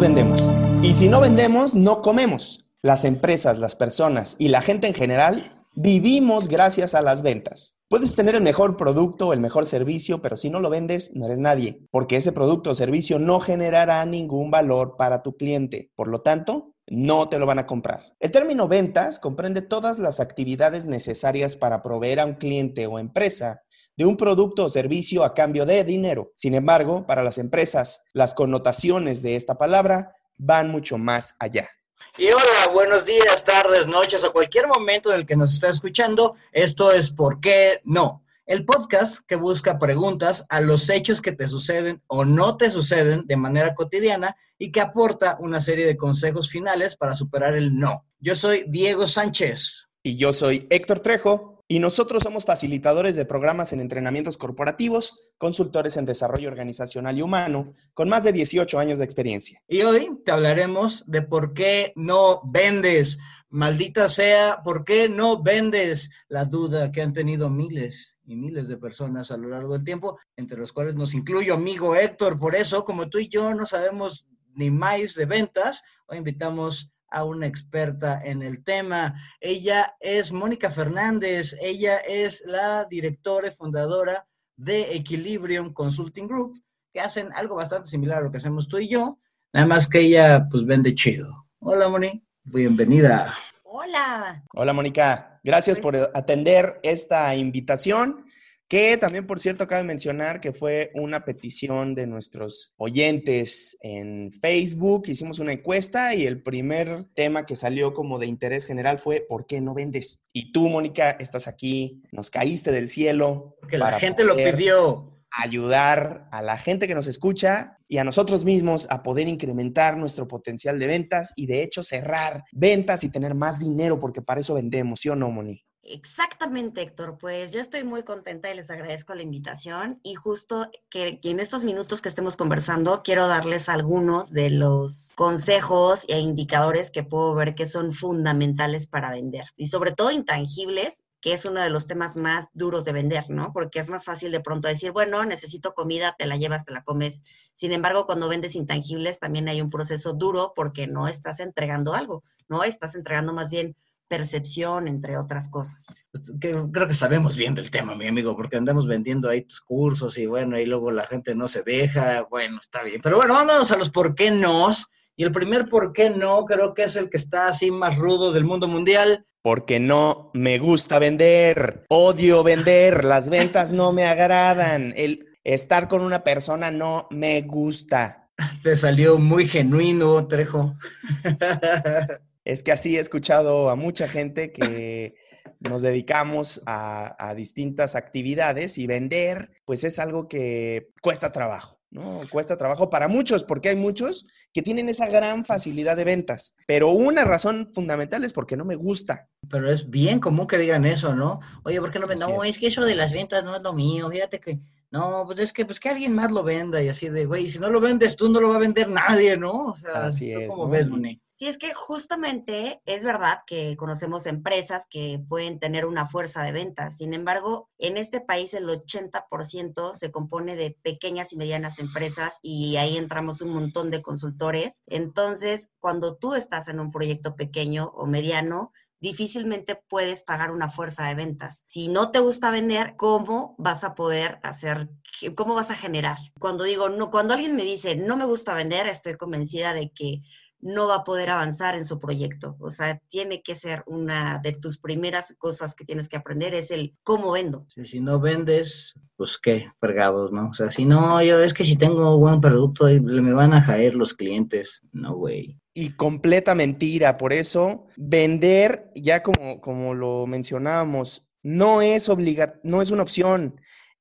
vendemos. Y si no vendemos, no comemos. Las empresas, las personas y la gente en general vivimos gracias a las ventas. Puedes tener el mejor producto, el mejor servicio, pero si no lo vendes, no eres nadie, porque ese producto o servicio no generará ningún valor para tu cliente. Por lo tanto, no te lo van a comprar. El término ventas comprende todas las actividades necesarias para proveer a un cliente o empresa de un producto o servicio a cambio de dinero. Sin embargo, para las empresas, las connotaciones de esta palabra van mucho más allá. Y hola, buenos días, tardes, noches o cualquier momento en el que nos está escuchando. Esto es ¿Por qué no? El podcast que busca preguntas a los hechos que te suceden o no te suceden de manera cotidiana y que aporta una serie de consejos finales para superar el no. Yo soy Diego Sánchez. Y yo soy Héctor Trejo. Y nosotros somos facilitadores de programas en entrenamientos corporativos, consultores en desarrollo organizacional y humano, con más de 18 años de experiencia. Y hoy te hablaremos de por qué no vendes. Maldita sea, ¿por qué no vendes? La duda que han tenido miles y miles de personas a lo largo del tiempo, entre los cuales nos incluyo amigo Héctor. Por eso, como tú y yo no sabemos ni más de ventas, hoy invitamos a una experta en el tema. Ella es Mónica Fernández, ella es la directora y fundadora de Equilibrium Consulting Group, que hacen algo bastante similar a lo que hacemos tú y yo, nada más que ella pues vende chido. Hola Moni, bienvenida. Hola. Hola Mónica, gracias por atender esta invitación que también, por cierto, cabe mencionar que fue una petición de nuestros oyentes en Facebook. Hicimos una encuesta y el primer tema que salió como de interés general fue ¿por qué no vendes? Y tú, Mónica, estás aquí, nos caíste del cielo. Porque la gente lo pidió. Ayudar a la gente que nos escucha y a nosotros mismos a poder incrementar nuestro potencial de ventas y de hecho cerrar ventas y tener más dinero porque para eso vendemos, ¿sí o no, Moni? Exactamente, Héctor. Pues yo estoy muy contenta y les agradezco la invitación y justo que, en estos minutos que estemos conversando quiero darles algunos de los consejos e indicadores que puedo ver que son fundamentales para vender y sobre todo intangibles que es uno de los temas más duros de vender, ¿no? Porque es más fácil de pronto decir, bueno, necesito comida, te la llevas, te la comes. Sin embargo, cuando vendes intangibles también hay un proceso duro porque no estás entregando algo, ¿no? Estás entregando más bien percepción, entre otras cosas. Pues, creo que sabemos bien del tema, mi amigo, porque andamos vendiendo ahí tus cursos y bueno, ahí luego la gente no se deja, bueno, está bien. Pero bueno, vámonos a los por qué no. Y el primer por qué no creo que es el que está así más rudo del mundo mundial. Porque no me gusta vender, odio vender, las ventas no me agradan, el estar con una persona no me gusta. Te salió muy genuino, Trejo. Es que así he escuchado a mucha gente que nos dedicamos a, distintas actividades y vender, pues es algo que cuesta trabajo. ¿no? Cuesta trabajo para muchos, porque hay muchos que tienen esa gran facilidad de ventas. Pero una razón fundamental es porque no me gusta. Pero es bien común que digan eso, ¿no? Oye, ¿por qué no vendes? No, es que eso de las ventas no es lo mío. Fíjate que, no, pues es que, pues que alguien más lo venda y así de, güey, si no lo vendes tú, no lo va a vender nadie, ¿no? O sea, así es, ¿cómo ves, Moni? Sí, es que justamente es verdad que conocemos empresas que pueden tener una fuerza de ventas. Sin embargo, en este país el 80% se compone de pequeñas y medianas empresas y ahí entramos un montón de consultores. Entonces, cuando tú estás en un proyecto pequeño o mediano, difícilmente puedes pagar una fuerza de ventas. Si no te gusta vender, ¿cómo vas a poder hacer, cómo vas a generar? Cuando digo, no, cuando alguien me dice, no me gusta vender, estoy convencida de que no va a poder avanzar en su proyecto. O sea, tiene que ser una de tus primeras cosas que tienes que aprender, es el cómo vendo. si no vendes, pues qué, fregados, ¿no? O sea, si no, yo es que si tengo buen producto, me van a caer los clientes. No, güey. Y completa mentira. Por eso, vender, ya como, como lo mencionábamos, no es, obliga no es una opción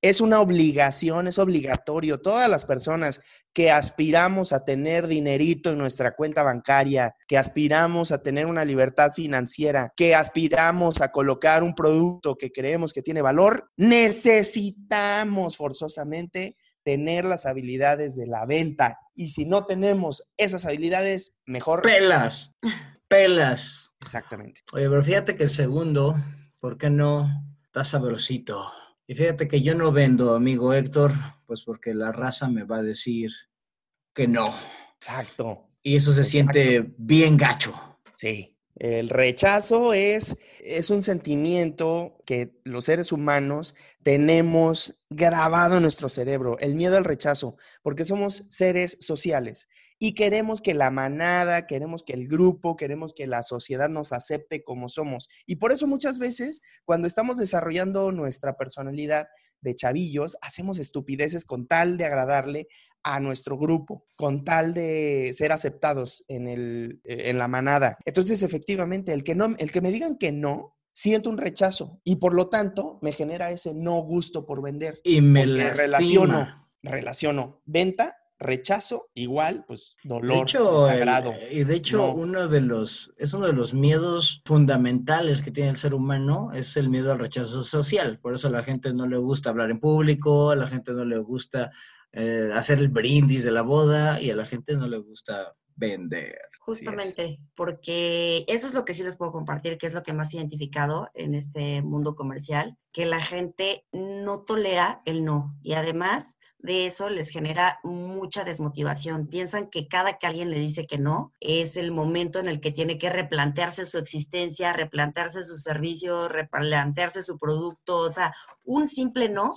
es una obligación, es obligatorio. Todas las personas que aspiramos a tener dinerito en nuestra cuenta bancaria, que aspiramos a tener una libertad financiera, que aspiramos a colocar un producto que creemos que tiene valor, necesitamos forzosamente tener las habilidades de la venta. Y si no tenemos esas habilidades, mejor... Pelas, pelas. Exactamente. Oye, pero fíjate que el segundo, ¿por qué no? Está sabrosito. Y fíjate que yo no vendo, amigo Héctor, pues porque la raza me va a decir, que no. Exacto. Y eso se siente bien gacho. Sí. El rechazo es, es un sentimiento que los seres humanos tenemos grabado en nuestro cerebro, el miedo al rechazo, porque somos seres sociales y queremos que la manada, queremos que el grupo, queremos que la sociedad nos acepte como somos. Y por eso muchas veces cuando estamos desarrollando nuestra personalidad de chavillos, hacemos estupideces con tal de agradarle a nuestro grupo con tal de ser aceptados en, el, eh, en la manada. Entonces, efectivamente, el que, no, el que me digan que no, siento un rechazo y por lo tanto me genera ese no gusto por vender. Y me relaciono, relaciono venta rechazo igual, pues dolor, de hecho, y de hecho, uno de los, es uno de los miedos fundamentales que tiene el ser humano, es el miedo al rechazo social. Por eso a la gente no le gusta hablar en público, a la gente no le gusta eh, hacer el brindis de la boda y a la gente no le gusta vender. Justamente, porque eso es lo que sí les puedo compartir, que es lo que más he identificado en este mundo comercial, que la gente no tolera el no y además de eso les genera mucha desmotivación. Piensan que cada que alguien le dice que no, es el momento en el que tiene que replantearse su existencia, replantearse su servicio, replantearse su producto, o sea, un simple no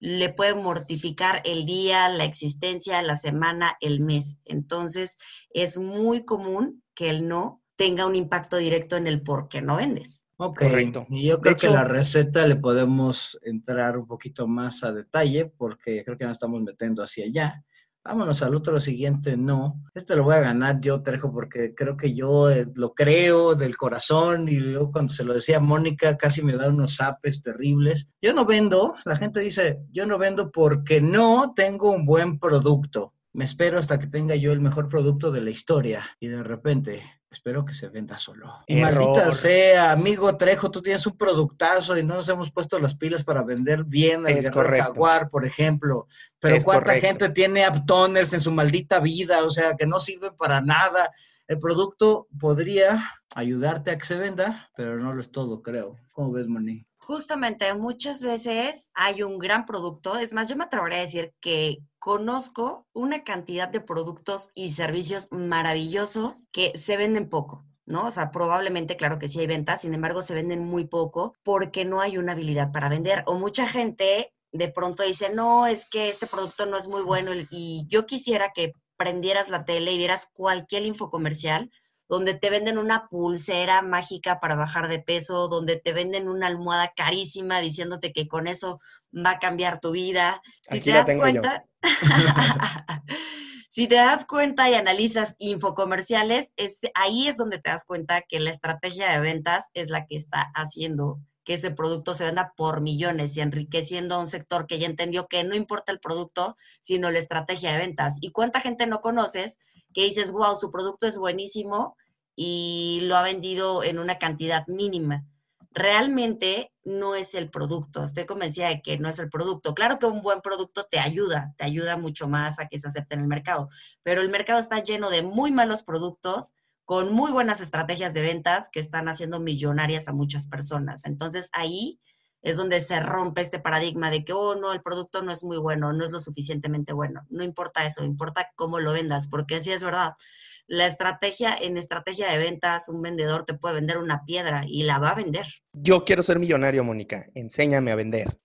le puede mortificar el día, la existencia, la semana, el mes. Entonces, es muy común que el no tenga un impacto directo en el por qué no vendes. Ok, y yo creo que la receta le podemos entrar un poquito más a detalle porque creo que nos estamos metiendo hacia allá. Vámonos al otro siguiente, no. Este lo voy a ganar yo, Trejo, porque creo que yo eh, lo creo del corazón y luego cuando se lo decía a Mónica casi me da unos apes terribles. Yo no vendo, la gente dice, yo no vendo porque no tengo un buen producto. Me espero hasta que tenga yo el mejor producto de la historia y de repente Espero que se venda solo. Y maldita sea, amigo Trejo, tú tienes un productazo y no nos hemos puesto las pilas para vender bien el Jaguar, por ejemplo. Pero cuánta gente tiene abtoners en su maldita vida, o sea, que no sirven para nada. El producto podría ayudarte a que se venda, pero no lo es todo, creo. ¿Cómo ves, Moni? Justamente, muchas veces hay un gran producto. Es más, yo me atrevería a decir que conozco una cantidad de productos y servicios maravillosos que se venden poco. ¿no? O sea, probablemente, claro que sí hay ventas, sin embargo, se venden muy poco porque no hay una habilidad para vender. O mucha gente de pronto dice, no, es que este producto no es muy bueno y yo quisiera que prendieras la tele y vieras cualquier info comercial donde te venden una pulsera mágica para bajar de peso, donde te venden una almohada carísima diciéndote que con eso va a cambiar tu vida. Si te das cuenta, si te das cuenta y analizas infocomerciales, es, ahí es donde te das cuenta que la estrategia de ventas es la que está haciendo que ese producto se venda por millones y enriqueciendo a un sector que ya entendió que no importa el producto, sino la estrategia de ventas. ¿Y cuánta gente no conoces que dices, wow, su producto es buenísimo y lo ha vendido en una cantidad mínima? Realmente no es el producto. Estoy convencida de que no es el producto. Claro que un buen producto te ayuda, te ayuda mucho más a que se acepte en el mercado, pero el mercado está lleno de muy malos productos con muy buenas estrategias de ventas que están haciendo millonarias a muchas personas. Entonces ahí es donde se rompe este paradigma de que, oh, no, el producto no es muy bueno, no es lo suficientemente bueno. No importa eso, importa cómo lo vendas, porque sí es verdad. La estrategia, en estrategia de ventas, un vendedor te puede vender una piedra y la va a vender. Yo quiero ser millonario, Mónica. Enséñame a vender.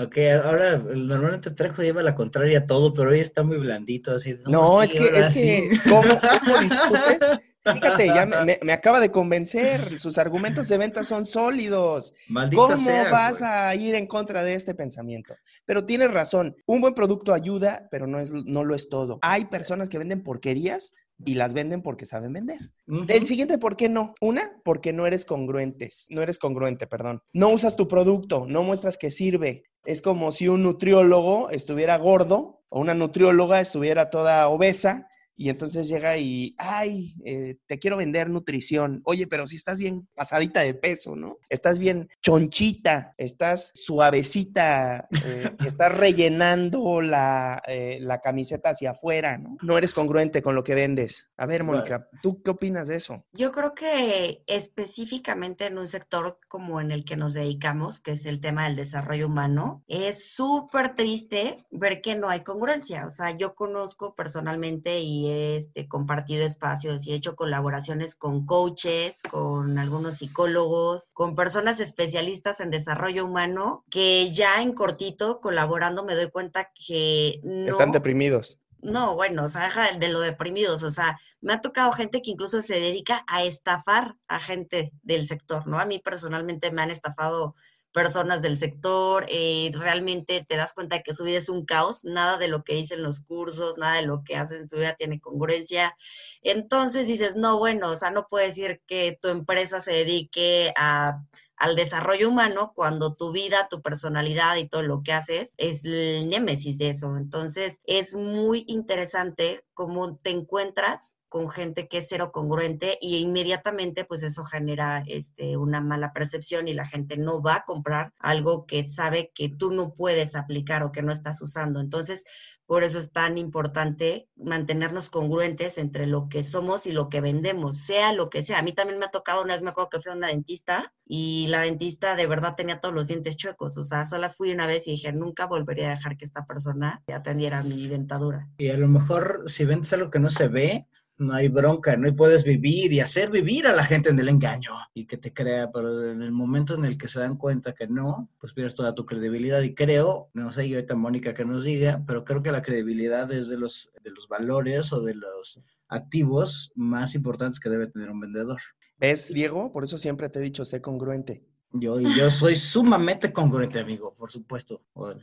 Ok, ahora normalmente Trejo lleva la contraria a todo, pero hoy está muy blandito, así. No, es, que, es que, ¿cómo, cómo discutes? Fíjate, ya me, acaba de convencer. Sus argumentos de venta son sólidos. ¿Cómo vas a ir en contra de este pensamiento? Pero tienes razón. Un buen producto ayuda, pero no, es, no lo es todo. Hay personas que venden porquerías y las venden porque saben vender. El siguiente, ¿por qué no? Una, porque no eres congruentes, no eres congruente, perdón. No usas tu producto, no muestras que sirve. Es como si un nutriólogo estuviera gordo o una nutrióloga estuviera toda obesa y entonces llega y, ay, eh, te quiero vender nutrición. Oye, pero si estás bien pasadita de peso, ¿no? Estás bien chonchita, estás suavecita, eh, estás rellenando la, eh, la, camiseta hacia afuera, ¿no? No eres congruente con lo que vendes. A ver, Mónica, ¿tú qué opinas de eso? Yo creo que específicamente en un sector como en el que nos dedicamos, que es el tema del desarrollo humano, es súper triste ver que no hay congruencia. O sea, yo conozco personalmente y este, compartido espacios y he hecho colaboraciones con coaches, con algunos psicólogos, con personas especialistas en desarrollo humano, que ya en cortito, colaborando, me doy cuenta que no... Están deprimidos. No, bueno, o sea, deja de lo deprimidos, o sea, me ha tocado gente que incluso se dedica a estafar a gente del sector, ¿no? A mí personalmente me han estafado personas del sector, eh, realmente te das cuenta que su vida es un caos, nada de lo que dicen los cursos, nada de lo que hacen en su vida tiene congruencia. Entonces dices, no, bueno, o sea, no puedes decir que tu empresa se dedique a, al desarrollo humano cuando tu vida, tu personalidad y todo lo que haces es el némesis de eso. Entonces es muy interesante cómo te encuentras con gente que es cero congruente y inmediatamente pues eso genera este, una mala percepción y la gente no va a comprar algo que sabe que tú no puedes aplicar o que no estás usando. Entonces, por eso es tan importante mantenernos congruentes entre lo que somos y lo que vendemos, sea lo que sea. A mí también me ha tocado, una vez me acuerdo que fui a una dentista y la dentista de verdad tenía todos los dientes chuecos. O sea, solo fui una vez y dije, nunca volvería a dejar que esta persona atendiera mi dentadura. Y a lo mejor si vendes algo que no se ve, no hay bronca, no puedes vivir y hacer vivir a la gente en el engaño y que te crea, pero en el momento en el que se dan cuenta que no, pues pierdes toda tu credibilidad y creo, no sé yo ahorita Mónica que nos diga, pero creo que la credibilidad es de los, de los valores o de los activos más importantes que debe tener un vendedor. ¿Ves, Diego? Por eso siempre te he dicho, sé congruente. Yo, y yo soy sumamente congruente, amigo, por supuesto.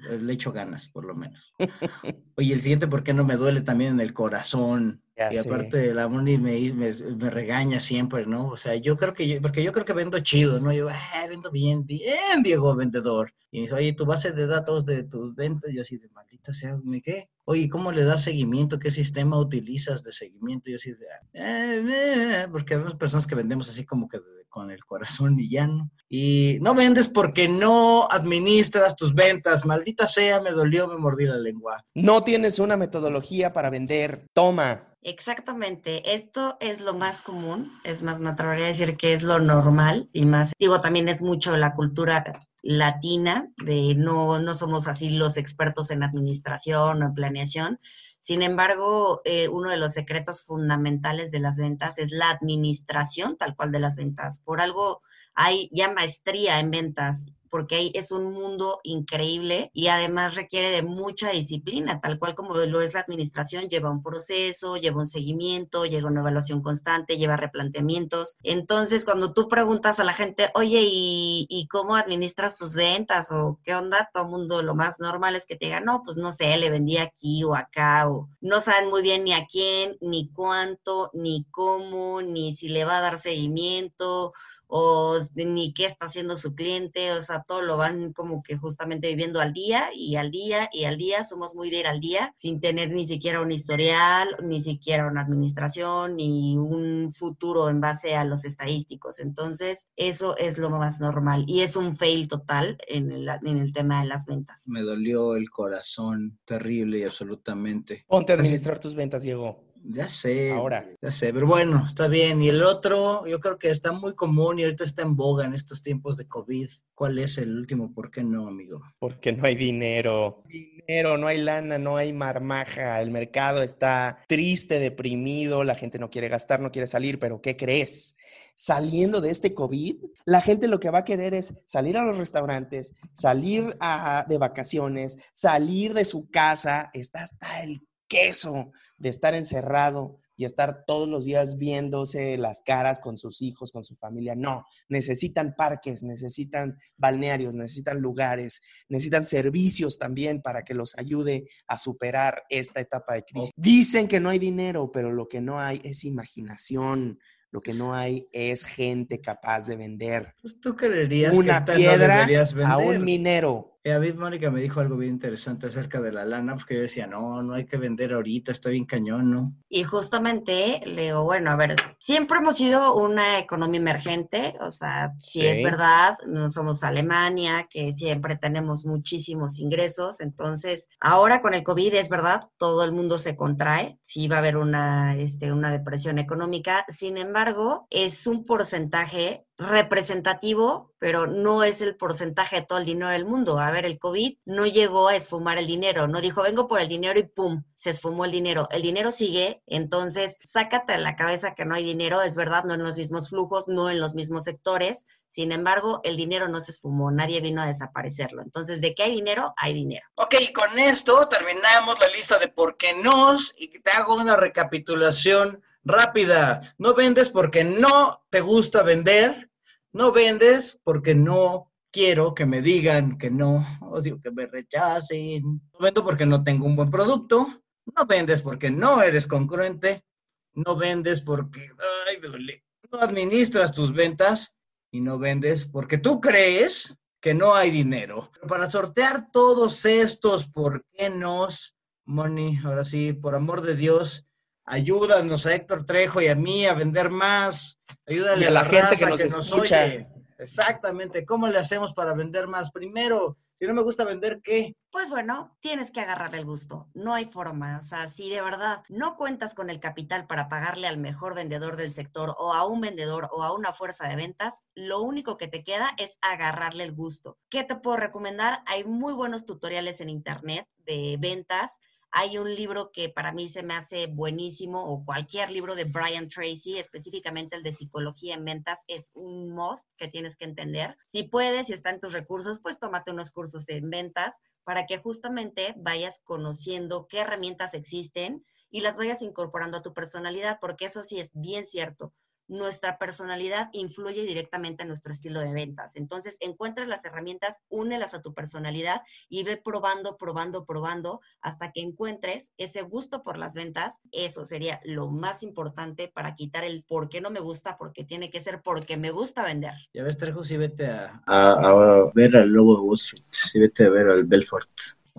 le echo ganas, por lo menos. Oye, el siguiente, ¿por qué no me duele también en el corazón? y aparte la Moni me, me, me, regaña siempre, ¿no? O sea, yo creo que, yo, porque yo creo que vendo chido, ¿no? Yo, ah, vendo bien, bien, Diego, vendedor. Y me dice, oye, tu base de datos de tus ventas, yo así de maldita sea, ¿qué? Oye, ¿cómo le das seguimiento? ¿Qué sistema utilizas de seguimiento? Yo así de, ah, eh, eh", porque vemos personas que vendemos así como que con el corazón villano. Y no vendes porque no administras tus ventas. Maldita sea, me dolió, me mordí la lengua. No tienes una metodología para vender. Toma. Exactamente, esto es lo más común, es más, me atrevería a decir que es lo normal y más, digo, también es mucho la cultura latina, de no, no somos así los expertos en administración o en planeación. Sin embargo, eh, uno de los secretos fundamentales de las ventas es la administración tal cual de las ventas. Por algo hay ya maestría en ventas porque ahí es un mundo increíble y además requiere de mucha disciplina, tal cual como lo es la administración, lleva un proceso, lleva un seguimiento, lleva una evaluación constante, lleva replanteamientos. Entonces, cuando tú preguntas a la gente, oye, ¿y, cómo administras tus ventas o qué onda? Todo el mundo lo más normal es que te diga, no, pues no sé, le vendí aquí o acá o no saben muy bien ni a quién, ni cuánto, ni cómo, ni si le va a dar seguimiento o ni qué está haciendo su cliente, o sea, todo lo van como que justamente viviendo al día y al día y al día, somos muy de ir al día, sin tener ni siquiera un historial, ni siquiera una administración, ni un futuro en base a los estadísticos. Entonces, eso es lo más normal y es un fail total en el, en el tema de las ventas. Me dolió el corazón terrible y absolutamente. Ponte a administrar tus ventas, Diego. Ya sé. Ahora. Ya sé, pero bueno, está bien. Y el otro, yo creo que está muy común y ahorita está en boga en estos tiempos de COVID. ¿Cuál es el último? ¿Por qué no, amigo? Porque no hay dinero. Dinero, no hay lana, no hay marmaja. El mercado está triste, deprimido, la gente no quiere gastar, no quiere salir, pero ¿qué crees? Saliendo de este COVID, la gente lo que va a querer es salir a los restaurantes, salir a, de vacaciones, salir de su casa. Está hasta el queso de estar encerrado y estar todos los días viéndose las caras con sus hijos, con su familia. No, necesitan parques, necesitan balnearios, necesitan lugares, necesitan servicios también para que los ayude a superar esta etapa de crisis. Dicen que no hay dinero, pero lo que no hay es imaginación. Lo que no hay es gente capaz de vender. Pues tú creerías una piedra a un minero Eh, a mí Mónica me dijo algo bien interesante acerca de la lana, porque yo decía, no, no hay que vender ahorita, está bien cañón, ¿no? Y justamente le digo, bueno, a ver, siempre hemos sido una economía emergente, o sea, si es verdad, no somos Alemania, que siempre tenemos muchísimos ingresos, entonces ahora con el COVID es verdad, todo el mundo se contrae, sí va a haber una, este, una depresión económica, sin embargo, es un porcentaje representativo, pero no es el porcentaje de todo el dinero del mundo. A ver, el COVID no llegó a esfumar el dinero, no dijo, vengo por el dinero y pum, se esfumó el dinero. El dinero sigue, entonces sácate de la cabeza que no hay dinero, es verdad, no en los mismos flujos, no en los mismos sectores. Sin embargo, el dinero no se esfumó, nadie vino a desaparecerlo. Entonces, ¿de qué hay dinero? Hay dinero. Ok, con esto terminamos la lista de por qué no y te hago una recapitulación rápida. No vendes porque no te gusta vender. No vendes porque no quiero que me digan que no, odio que me rechacen. No vendo porque no tengo un buen producto. No vendes porque no eres congruente. No vendes porque ay, no administras tus ventas y no vendes porque tú crees que no hay dinero. Para sortear todos estos por qué nos, Money, ahora sí, por amor de Dios, ayúdanos a Héctor Trejo y a mí a vender más, ayúdale a la, gente que nos, oye. Exactamente, ¿cómo le hacemos para vender más? Primero, si no me gusta vender, ¿qué? Pues bueno, tienes que agarrarle el gusto. No hay forma. O sea, si de verdad no cuentas con el capital para pagarle al mejor vendedor del sector o a un vendedor o a una fuerza de ventas, lo único que te queda es agarrarle el gusto. ¿Qué te puedo recomendar? Hay muy buenos tutoriales en internet de ventas hay un libro que para mí se me hace buenísimo, o cualquier libro de Brian Tracy, específicamente el de psicología en ventas, es un must que tienes que entender. Si puedes, si está en tus recursos, pues tómate unos cursos en ventas para que justamente vayas conociendo qué herramientas existen y las vayas incorporando a tu personalidad, porque eso sí es bien cierto nuestra personalidad influye directamente en nuestro estilo de ventas. Entonces, encuentra las herramientas, únelas a tu personalidad y ve probando, probando, probando hasta que encuentres ese gusto por las ventas. Eso sería lo más importante para quitar el por qué no me gusta, porque tiene que ser porque me gusta vender. Ya ves, Trejo, si vete a, a, ver al Lobo de Wall Street, si vete a ver al Belfort.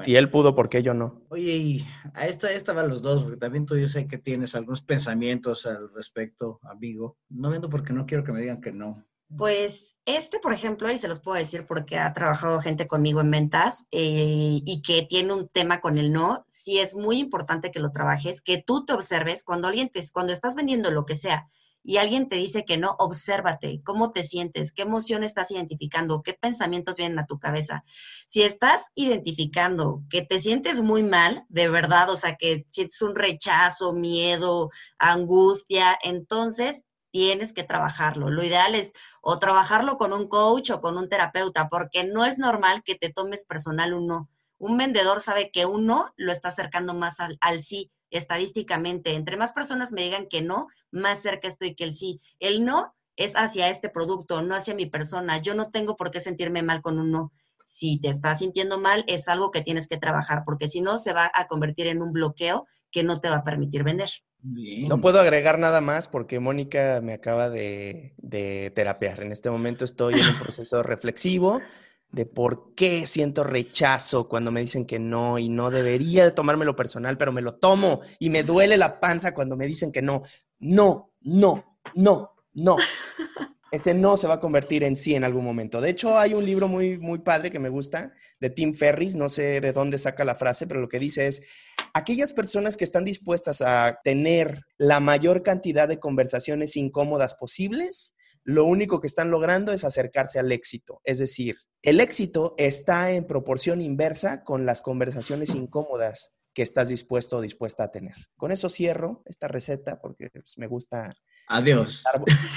Si él pudo, ¿por qué yo no? Oye, y a esta, esta van los dos, porque también tú yo sé que tienes algunos pensamientos al respecto, amigo. No vendo porque no quiero que me digan que no. Pues este, por ejemplo, y se los puedo decir porque ha trabajado gente conmigo en ventas eh, y que tiene un tema con el no, sí es muy importante que lo trabajes, que tú te observes cuando alguien te, cuando estás vendiendo lo que sea, y alguien te dice que no, obsérvate, cómo te sientes, qué emoción estás identificando, qué pensamientos vienen a tu cabeza. Si estás identificando que te sientes muy mal, de verdad, o sea, que sientes un rechazo, miedo, angustia, entonces tienes que trabajarlo. Lo ideal es o trabajarlo con un coach o con un terapeuta, porque no es normal que te tomes personal un no. Un vendedor sabe que un no lo está acercando más al, al sí estadísticamente, entre más personas me digan que no, más cerca estoy que el sí. El no es hacia este producto, no hacia mi persona. Yo no tengo por qué sentirme mal con un no. Si te estás sintiendo mal, es algo que tienes que trabajar, porque si no, se va a convertir en un bloqueo que no te va a permitir vender. No puedo agregar nada más porque Mónica me acaba de, de terapiar. En este momento estoy en un proceso reflexivo de por qué siento rechazo cuando me dicen que no y no debería de tomármelo personal, pero me lo tomo y me duele la panza cuando me dicen que no. No, no, no, no. Ese no se va a convertir en sí en algún momento. De hecho, hay un libro muy, muy padre que me gusta de Tim Ferris, no sé de dónde saca la frase, pero lo que dice es, aquellas personas que están dispuestas a tener la mayor cantidad de conversaciones incómodas posibles, lo único que están logrando es acercarse al éxito. Es decir, el éxito está en proporción inversa con las conversaciones incómodas que estás dispuesto o dispuesta a tener. Con eso cierro esta receta porque pues, me gusta Adiós.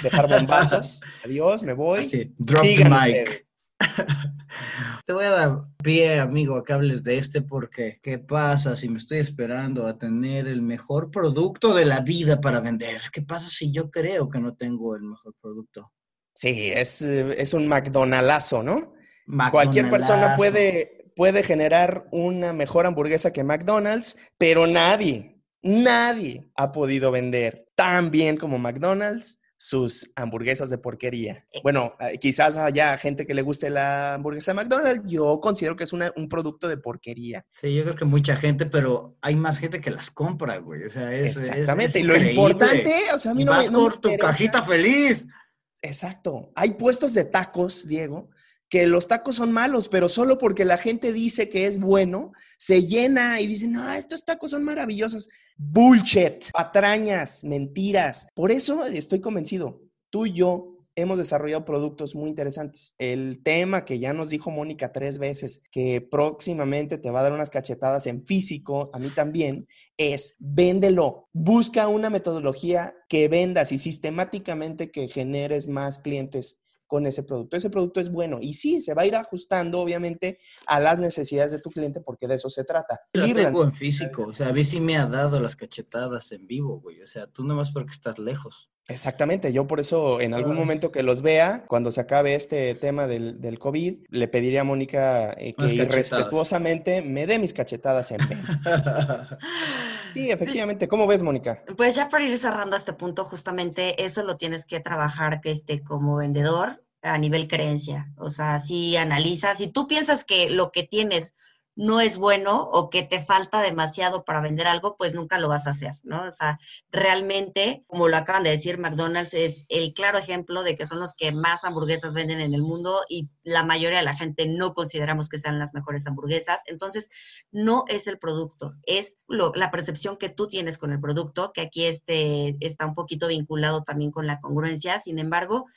Dejar, bombazos. Adiós, me voy. drop the mic. Te voy a dar pie, amigo, a que hables de este porque ¿qué pasa si me estoy esperando a tener el mejor producto de la vida para vender? ¿Qué pasa si yo creo que no tengo el mejor producto? Sí, es, es un McDonaldazo, ¿no? Cualquier persona puede, puede generar una mejor hamburguesa que McDonald's, pero nadie, nadie ha podido vender tan bien como McDonald's sus hamburguesas de porquería. Eh. Bueno, eh, quizás haya gente que le guste la hamburguesa de McDonald's, yo considero que es un producto de porquería. Sí, yo creo que mucha gente, pero hay más gente que las compra, güey. O sea, es, Exactamente, y lo importante, o sea, a mí no me... No por tu cajita feliz. Exacto. Hay puestos de tacos, Diego, que los tacos son malos, pero solo porque la gente dice que es bueno, se llena y dice, no, estos tacos son maravillosos. Bullshit, patrañas, mentiras. Por eso estoy convencido, tú y yo hemos desarrollado productos muy interesantes. El tema que ya nos dijo Mónica tres veces, que próximamente te va a dar unas cachetadas en físico, a mí también, es véndelo. Busca una metodología que vendas y sistemáticamente que generes más clientes con ese producto. Ese producto es bueno y sí, se va a ir ajustando obviamente a las necesidades de tu cliente porque de eso se trata. Lo tengo en físico, o sea, a mí sí me ha dado las cachetadas en vivo, güey, o sea, tú nomás porque estás lejos. Exactamente, yo por eso en algún momento que los vea, cuando se acabe este tema del, del COVID, le pediría a Mónica eh, que irrespetuosamente me dé mis cachetadas en vivo. sí, efectivamente. ¿Cómo ves, Mónica? Pues ya para ir cerrando este punto, justamente eso lo tienes que trabajar que esté como vendedor a nivel creencia. O sea, si analizas, si tú piensas que lo que tienes no es bueno o que te falta demasiado para vender algo, pues nunca lo vas a hacer, ¿no? O sea, realmente, como lo acaban de decir, McDonald's es el claro ejemplo de que son los que más hamburguesas venden en el mundo y la mayoría de la gente no consideramos que sean las mejores hamburguesas. Entonces, no es el producto, es la percepción que tú tienes con el producto, que aquí este, está un poquito vinculado también con la congruencia. Sin embargo,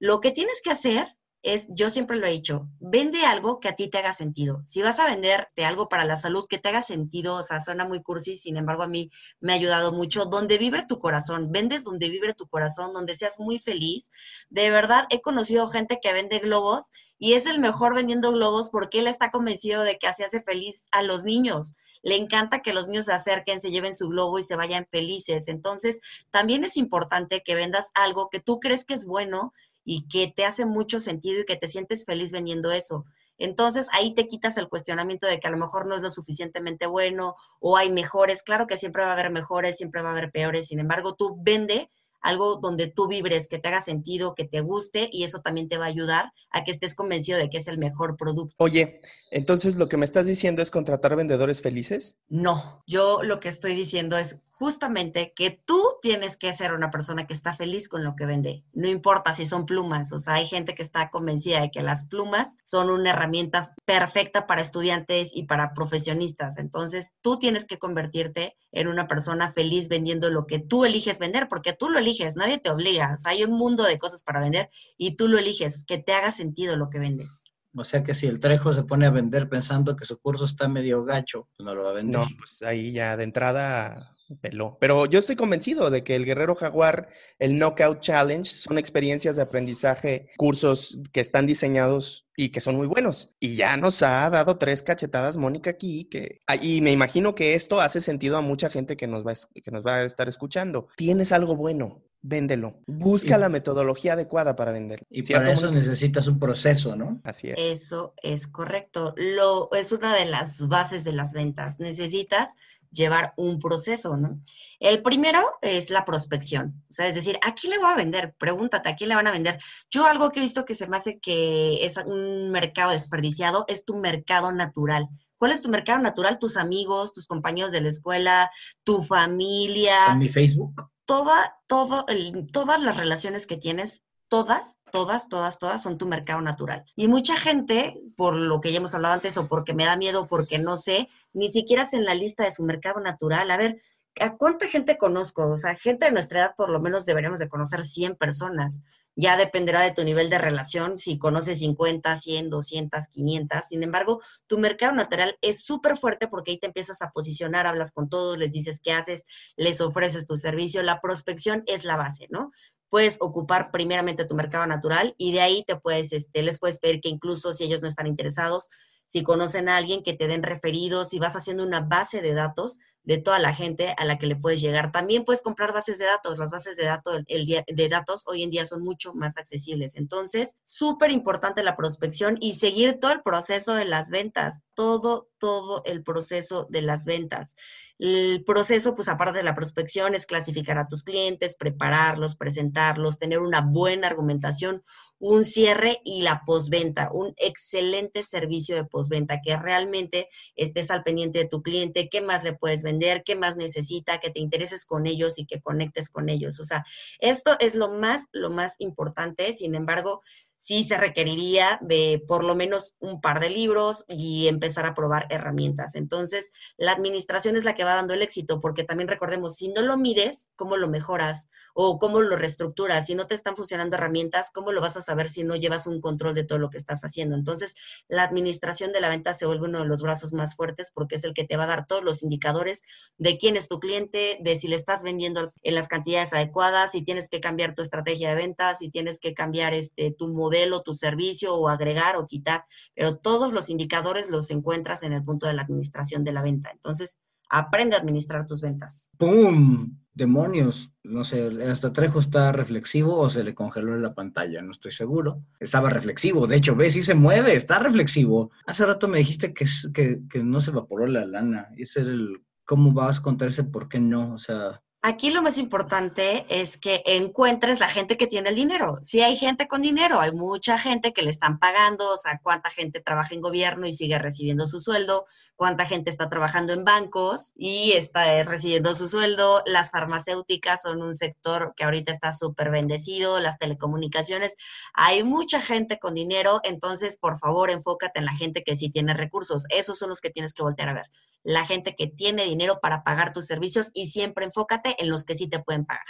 lo que tienes que hacer es, yo siempre lo he dicho, vende algo que a ti te haga sentido. Si vas a venderte algo para la salud que te haga sentido, o sea, suena muy cursi, sin embargo a mí me ha ayudado mucho, donde vibre tu corazón, vende donde vibre tu corazón, donde seas muy feliz. De verdad, he conocido gente que vende globos y es el mejor vendiendo globos porque él está convencido de que así hace feliz a los niños. Le encanta que los niños se acerquen, se lleven su globo y se vayan felices. Entonces, también es importante que vendas algo que tú crees que es bueno y que te hace mucho sentido y que te sientes feliz vendiendo eso. Entonces ahí te quitas el cuestionamiento de que a lo mejor no es lo suficientemente bueno o hay mejores. Claro que siempre va a haber mejores, siempre va a haber peores. Sin embargo, tú vende algo donde tú vibres, que te haga sentido, que te guste y eso también te va a ayudar a que estés convencido de que es el mejor producto. Oye, entonces lo que me estás diciendo es contratar vendedores felices? No, yo lo que estoy diciendo es justamente que tú tienes que ser una persona que está feliz con lo que vende. No importa si son plumas, o sea, hay gente que está convencida de que las plumas son una herramienta perfecta para estudiantes y para profesionistas. Entonces, tú tienes que convertirte en una persona feliz vendiendo lo que tú eliges vender, porque tú lo eliges, nadie te obliga. O sea, hay un mundo de cosas para vender y tú lo eliges, que te haga sentido lo que vendes. O sea que si el Trejo se pone a vender pensando que su curso está medio gacho, pues no lo va a vender. No, pues ahí ya de entrada peló. Pero yo estoy convencido de que el Guerrero Jaguar, el Knockout Challenge, son experiencias de aprendizaje, cursos que están diseñados y que son muy buenos. Y ya nos ha dado tres cachetadas Mónica aquí, que, ah, y me imagino que esto hace sentido a mucha gente que nos va, que nos va a estar escuchando. Tienes algo bueno, véndelo. Busca la metodología adecuada para vender. Y para eso necesitas un proceso, ¿no? Así es. Eso es correcto. Lo, es una de las bases de las ventas. Necesitas llevar un proceso, ¿no? El primero es la prospección, o sea, es decir, ¿a quién le voy a vender? Pregúntate, ¿a quién le van a vender? Yo algo que he visto que se me hace que es un mercado desperdiciado es tu mercado natural. ¿Cuál es tu mercado natural? Tus amigos, tus compañeros de la escuela, tu familia. ¿En mi Facebook? Toda, todo, todas las relaciones que tienes todas, todas, todas, todas son tu mercado natural. Y mucha gente, por lo que ya hemos hablado antes, o porque me da miedo, porque no sé, ni siquiera es en la lista de su mercado natural. A ver, ¿a cuánta gente conozco? O sea, gente de nuestra edad por lo menos deberíamos de conocer 100 personas. Ya dependerá de tu nivel de relación, si conoces 50, 100, 200, 500. Sin embargo, tu mercado natural es súper fuerte porque ahí te empiezas a posicionar, hablas con todos, les dices qué haces, les ofreces tu servicio. La prospección es la base, ¿no? puedes ocupar primeramente tu mercado natural y de ahí te puedes, este, les puedes pedir que incluso si ellos no están interesados, si conocen a alguien que te den referidos, si vas haciendo una base de datos de toda la gente a la que le puedes llegar. También puedes comprar bases de datos. Las bases de datos, el, de datos hoy en día son mucho más accesibles. Entonces, súper importante la prospección y seguir todo el proceso de las ventas, todo, todo el proceso de las ventas. El proceso, pues aparte de la prospección, es clasificar a tus clientes, prepararlos, presentarlos, tener una buena argumentación, un cierre y la postventa, un excelente servicio de postventa, que realmente estés al pendiente de tu cliente, qué más le puedes vender, qué más necesita, que te intereses con ellos y que conectes con ellos. O sea, esto es lo más, lo más importante. Sin embargo, sí se requeriría de por lo menos un par de libros y empezar a probar herramientas. Entonces, la administración es la que va dando el éxito, porque también recordemos, si no lo mides, ¿cómo lo mejoras? O cómo lo reestructuras. Si no te están funcionando herramientas, ¿cómo lo vas a saber si no llevas un control de todo lo que estás haciendo? Entonces, la administración de la venta se vuelve uno de los brazos más fuertes porque es el que te va a dar todos los indicadores de quién es tu cliente, de si le estás vendiendo en las cantidades adecuadas, si tienes que cambiar tu estrategia de ventas, si tienes que cambiar este tu modelo modelo, tu servicio o agregar o quitar, pero todos los indicadores los encuentras en el punto de la administración de la venta. Entonces, aprende a administrar tus ventas. ¡Pum! Demonios. No sé, hasta Trejo está reflexivo o se le congeló en la pantalla, no estoy seguro. Estaba reflexivo, de hecho, ves, sí se mueve, está reflexivo. Hace rato me dijiste que, que, que no se evaporó la lana. Y ese el, ¿cómo vas a contar ese por qué no? O sea, Aquí lo más importante es que encuentres la gente que tiene el dinero. Si hay gente con dinero, hay mucha gente que le están pagando, o sea, cuánta gente trabaja en gobierno y sigue recibiendo su sueldo, cuánta gente está trabajando en bancos y está recibiendo su sueldo. Las farmacéuticas son un sector que ahorita está súper bendecido, las telecomunicaciones. Hay mucha gente con dinero, entonces por favor enfócate en la gente que sí tiene recursos. Esos son los que tienes que voltear a ver. La gente que tiene dinero para pagar tus servicios y siempre enfócate en los que sí te pueden pagar.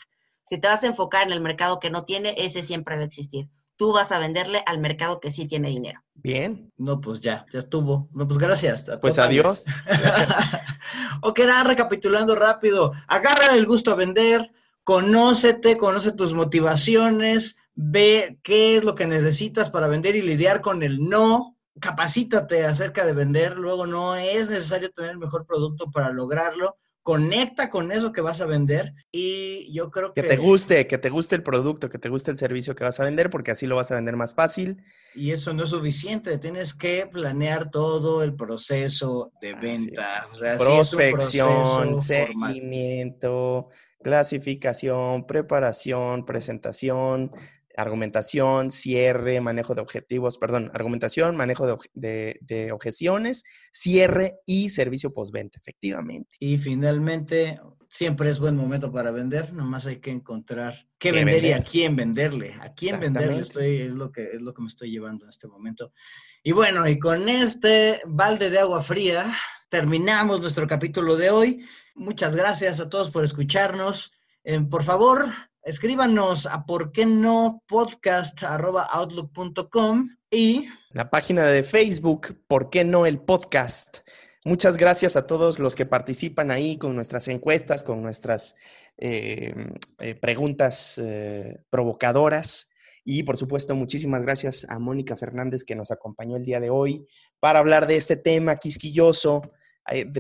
Si te vas a enfocar en el mercado que no tiene, ese siempre va a existir. Tú vas a venderle al mercado que sí tiene dinero. Bien. No, pues ya, ya estuvo. No, pues gracias. pues adiós. ok, nada, recapitulando rápido. Agarra el gusto a vender, conócete, conoce tus motivaciones, ve qué es lo que necesitas para vender y lidiar con el no. Capacítate acerca de vender, luego no es necesario tener el mejor producto para lograrlo conecta con eso que vas a vender y yo creo que... Que te guste, que te guste el producto, que te guste el servicio que vas a vender, porque así lo vas a vender más fácil. Y eso no es suficiente, tienes que planear todo el proceso de ventas. Prospección, seguimiento, clasificación, preparación, presentación, argumentación, cierre, manejo de objetivos, perdón, argumentación, manejo de, objeciones, cierre y servicio postventa, efectivamente. Y finalmente, siempre es buen momento para vender, nomás hay que encontrar qué, vender, y a quién venderle, a quién venderle estoy, es lo que es lo que me estoy llevando en este momento. Y bueno, y con este balde de agua fría terminamos nuestro capítulo de hoy. Muchas gracias a todos por escucharnos. Eh, por favor, escríbanos a por qué no podcast outlook.com y la página de Facebook, por qué no el podcast. Muchas gracias a todos los que participan ahí con nuestras encuestas, con nuestras eh, eh, preguntas eh, provocadoras. Y por supuesto, muchísimas gracias a Mónica Fernández que nos acompañó el día de hoy para hablar de este tema quisquilloso,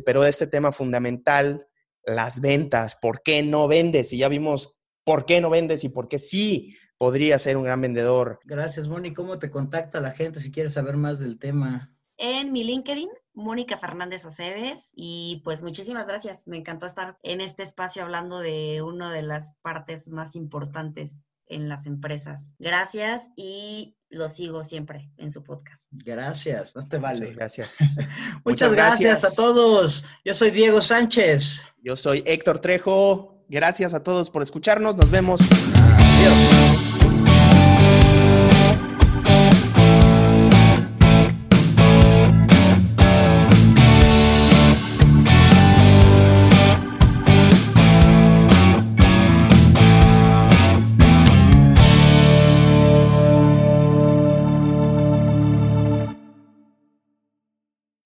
pero de este tema fundamental, las ventas. ¿Por qué no vendes? Y ya vimos por qué no vendes y por qué sí podría ser un gran vendedor. Gracias, Moni. ¿Cómo te contacta la gente si quieres saber más del tema? En mi LinkedIn, Mónica Fernández Aceves. Y pues muchísimas gracias. Me encantó estar en este espacio hablando de una de las partes más importantes en las empresas. Gracias y lo sigo siempre en su podcast. Gracias, más te vale. gracias. Muchas, gracias a todos. Yo soy Diego Sánchez. Yo soy Héctor Trejo. Gracias a todos por escucharnos. Nos vemos.